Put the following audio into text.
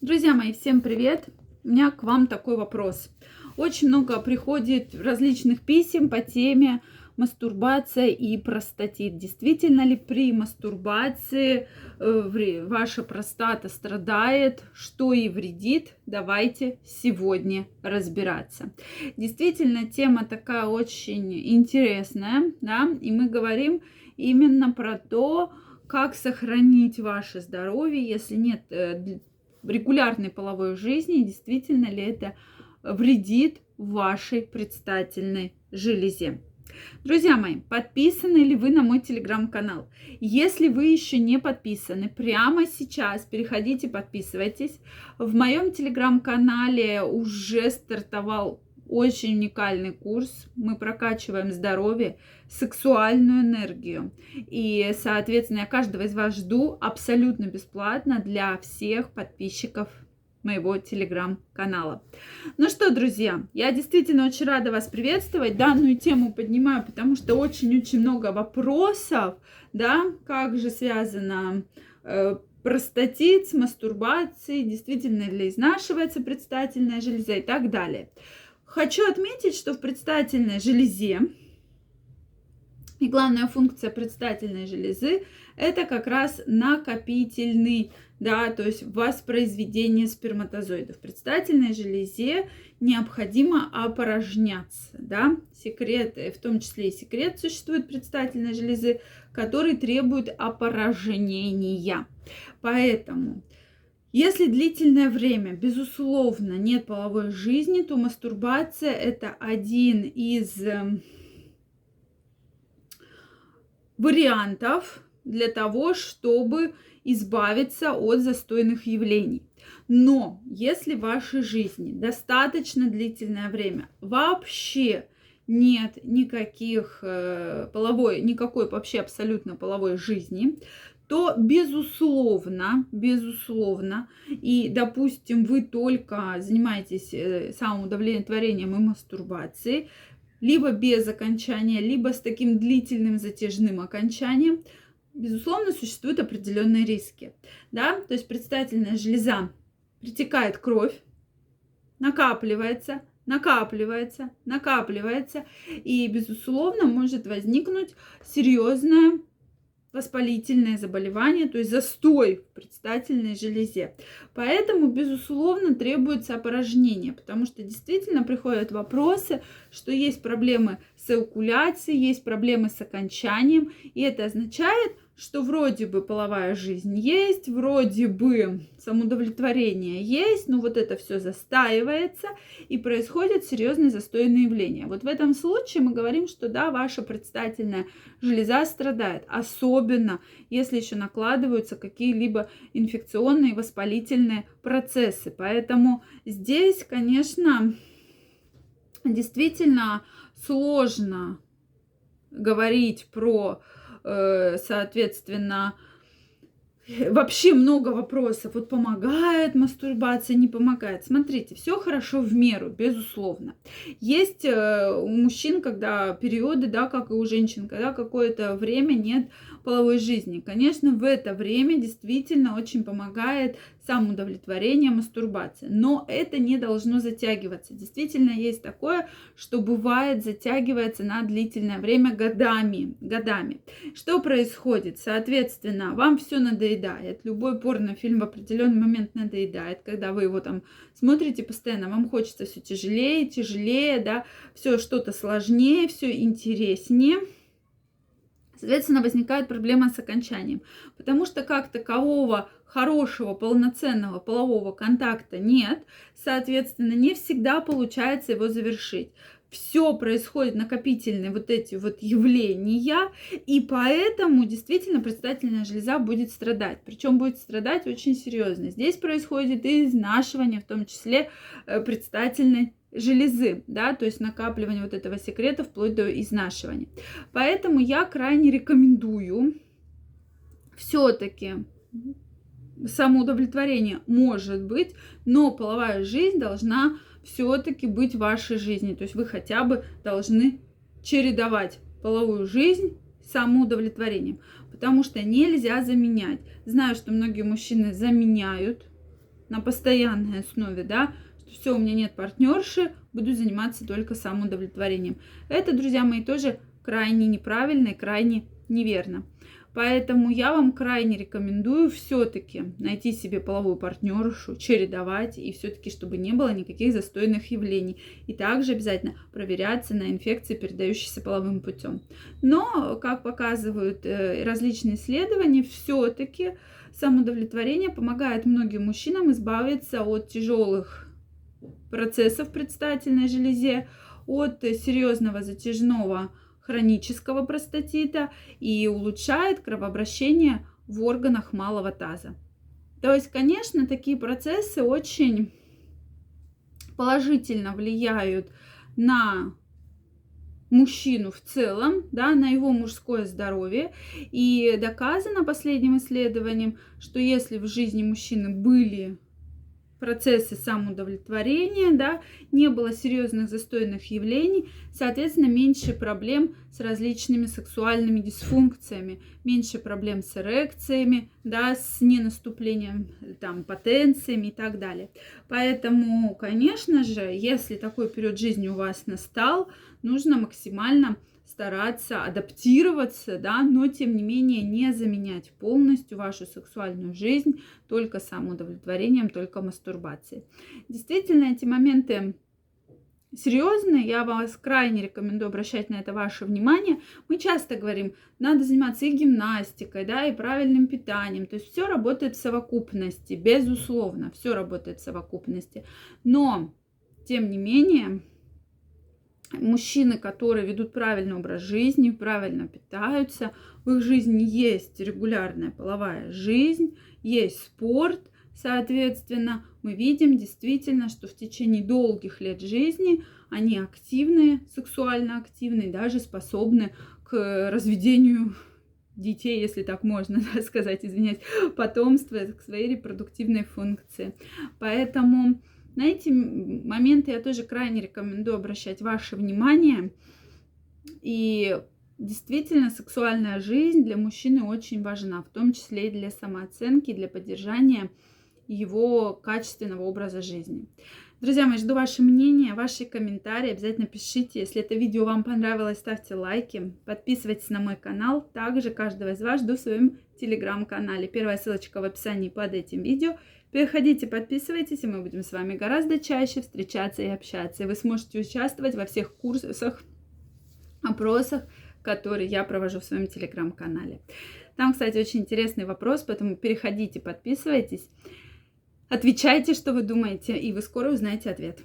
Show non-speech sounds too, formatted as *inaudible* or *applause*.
Друзья мои, всем привет! У меня к вам такой вопрос. Очень много приходит различных писем по теме мастурбация и простатит. Действительно ли при мастурбации э, ваша простата страдает, что и вредит? Давайте сегодня разбираться. Действительно, тема такая очень интересная, да, и мы говорим именно про то, как сохранить ваше здоровье, если нет э, регулярной половой жизни, действительно ли это вредит вашей предстательной железе. Друзья мои, подписаны ли вы на мой телеграм-канал? Если вы еще не подписаны, прямо сейчас переходите, подписывайтесь. В моем телеграм-канале уже стартовал очень уникальный курс. Мы прокачиваем здоровье, сексуальную энергию. И, соответственно, я каждого из вас жду абсолютно бесплатно для всех подписчиков моего телеграм-канала. Ну что, друзья, я действительно очень рада вас приветствовать. Данную тему поднимаю, потому что очень-очень много вопросов, да, как же связано э, простатит с мастурбацией, действительно ли изнашивается предстательная железа и так далее. Хочу отметить, что в предстательной железе и главная функция предстательной железы – это как раз накопительный, да, то есть воспроизведение сперматозоидов. В предстательной железе необходимо опорожняться, да, секреты, в том числе и секрет существует предстательной железы, который требует опорожнения. Поэтому если длительное время, безусловно, нет половой жизни, то мастурбация это один из эм, вариантов для того, чтобы избавиться от застойных явлений. Но если в вашей жизни достаточно длительное время вообще нет никаких э, половой, никакой вообще абсолютно половой жизни, то безусловно, безусловно, и, допустим, вы только занимаетесь э, самоудовлетворением и мастурбацией, либо без окончания, либо с таким длительным затяжным окончанием, безусловно, существуют определенные риски. Да? То есть предстательная железа притекает кровь, накапливается, накапливается, накапливается, и, безусловно, может возникнуть серьезная воспалительное заболевание, то есть застой в предстательной железе. Поэтому, безусловно, требуется опорожнение, потому что действительно приходят вопросы, что есть проблемы с эукуляцией, есть проблемы с окончанием, и это означает, что вроде бы половая жизнь есть, вроде бы самоудовлетворение есть, но вот это все застаивается и происходит серьезное застойное явление. Вот в этом случае мы говорим, что да, ваша предстательная железа страдает, особенно если еще накладываются какие-либо инфекционные воспалительные процессы. Поэтому здесь, конечно, действительно сложно говорить про соответственно, вообще много вопросов. Вот помогает мастурбация, не помогает. Смотрите, все хорошо в меру, безусловно. Есть э, у мужчин, когда периоды, да, как и у женщин, когда какое-то время нет половой жизни. Конечно, в это время действительно очень помогает самоудовлетворение, мастурбация. Но это не должно затягиваться. Действительно есть такое, что бывает затягивается на длительное время годами. годами. Что происходит? Соответственно, вам все надоедает. Любой порнофильм в определенный момент надоедает, когда вы его там смотрите постоянно, вам хочется все тяжелее, тяжелее, да, все что-то сложнее, все интереснее. Соответственно, возникает проблема с окончанием. Потому что как такового хорошего, полноценного полового контакта нет, соответственно, не всегда получается его завершить. Все происходит накопительные вот эти вот явления, и поэтому действительно предстательная железа будет страдать. Причем будет страдать очень серьезно. Здесь происходит и изнашивание, в том числе э, предстательной железы, да, то есть накапливание вот этого секрета вплоть до изнашивания. Поэтому я крайне рекомендую все-таки самоудовлетворение может быть, но половая жизнь должна все-таки быть в вашей жизни. То есть вы хотя бы должны чередовать половую жизнь с самоудовлетворением. Потому что нельзя заменять. Знаю, что многие мужчины заменяют на постоянной основе, да, все, у меня нет партнерши, буду заниматься только самоудовлетворением. Это, друзья мои, тоже крайне неправильно и крайне неверно. Поэтому я вам крайне рекомендую все-таки найти себе половую партнершу, чередовать, и все-таки, чтобы не было никаких застойных явлений. И также обязательно проверяться на инфекции, передающиеся половым путем. Но, как показывают э, различные исследования, все-таки самоудовлетворение помогает многим мужчинам избавиться от тяжелых процессов в предстательной железе, от серьезного затяжного хронического простатита и улучшает кровообращение в органах малого таза. То есть, конечно, такие процессы очень положительно влияют на мужчину в целом, да, на его мужское здоровье. И доказано последним исследованием, что если в жизни мужчины были процессы самоудовлетворения, да, не было серьезных застойных явлений, соответственно, меньше проблем с различными сексуальными дисфункциями, меньше проблем с эрекциями, да, с ненаступлением там потенциями и так далее. Поэтому, конечно же, если такой период жизни у вас настал, нужно максимально стараться адаптироваться, да, но тем не менее не заменять полностью вашу сексуальную жизнь только самоудовлетворением, только мастурбацией. Действительно, эти моменты серьезные, я вас крайне рекомендую обращать на это ваше внимание. Мы часто говорим, надо заниматься и гимнастикой, да, и правильным питанием. То есть все работает в совокупности, безусловно, все работает в совокупности. Но, тем не менее, мужчины, которые ведут правильный образ жизни, правильно питаются, в их жизни есть регулярная половая жизнь, есть спорт, соответственно, мы видим действительно, что в течение долгих лет жизни они активные, сексуально активные, даже способны к разведению детей, если так можно *laughs* сказать, извиняюсь, потомства, к своей репродуктивной функции. Поэтому на эти моменты я тоже крайне рекомендую обращать ваше внимание. И действительно, сексуальная жизнь для мужчины очень важна, в том числе и для самооценки, для поддержания его качественного образа жизни. Друзья мои, жду ваше мнение, ваши комментарии. Обязательно пишите. Если это видео вам понравилось, ставьте лайки. Подписывайтесь на мой канал. Также каждого из вас жду в своем телеграм-канале. Первая ссылочка в описании под этим видео. Переходите, подписывайтесь, и мы будем с вами гораздо чаще встречаться и общаться. И вы сможете участвовать во всех курсах, опросах, которые я провожу в своем телеграм-канале. Там, кстати, очень интересный вопрос, поэтому переходите, подписывайтесь, отвечайте, что вы думаете, и вы скоро узнаете ответ.